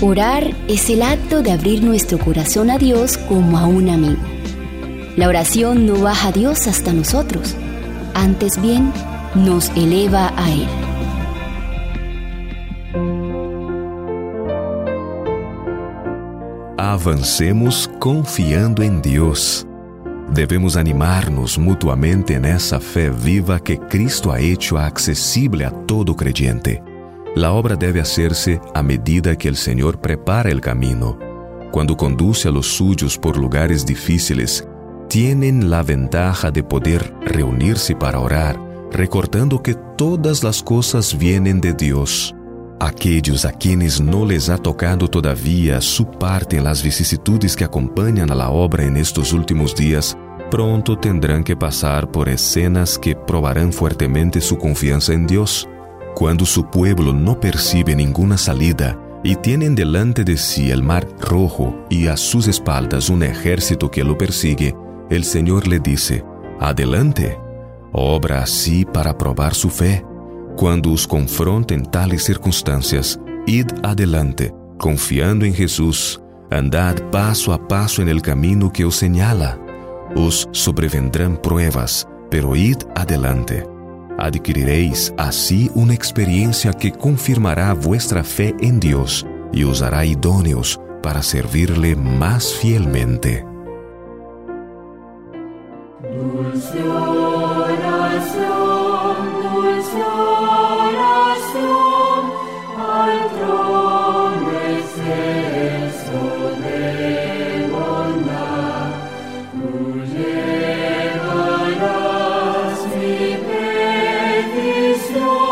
Orar es el acto de abrir nuestro corazón a Dios como a un amigo. La oración no baja a Dios hasta nosotros, antes bien nos eleva a Él. Avancemos confiando em Deus. Devemos animar-nos mutuamente nessa fé viva que Cristo ha hecho acessível a todo creyente. La obra debe hacerse a medida que el Señor prepara el camino. Cuando conduce a los suyos por lugares difíciles, tienen la ventaja de poder reunirse para orar, recordando que todas las cosas vienen de Dios. Aquellos a quienes no les ha tocado todavía su parte en las vicisitudes que acompañan a la obra en estos últimos días, pronto tendrán que pasar por escenas que probarán fuertemente su confianza en Dios. Cuando su pueblo no percibe ninguna salida y tienen delante de sí el mar rojo y a sus espaldas un ejército que lo persigue, el Señor le dice, adelante, obra así para probar su fe. Cuando os confronten tales circunstancias, id adelante, confiando en Jesús, andad paso a paso en el camino que os señala. Os sobrevendrán pruebas, pero id adelante. Adquiriréis así una experiencia que confirmará vuestra fe en Dios y os hará idóneos para servirle más fielmente. Lord.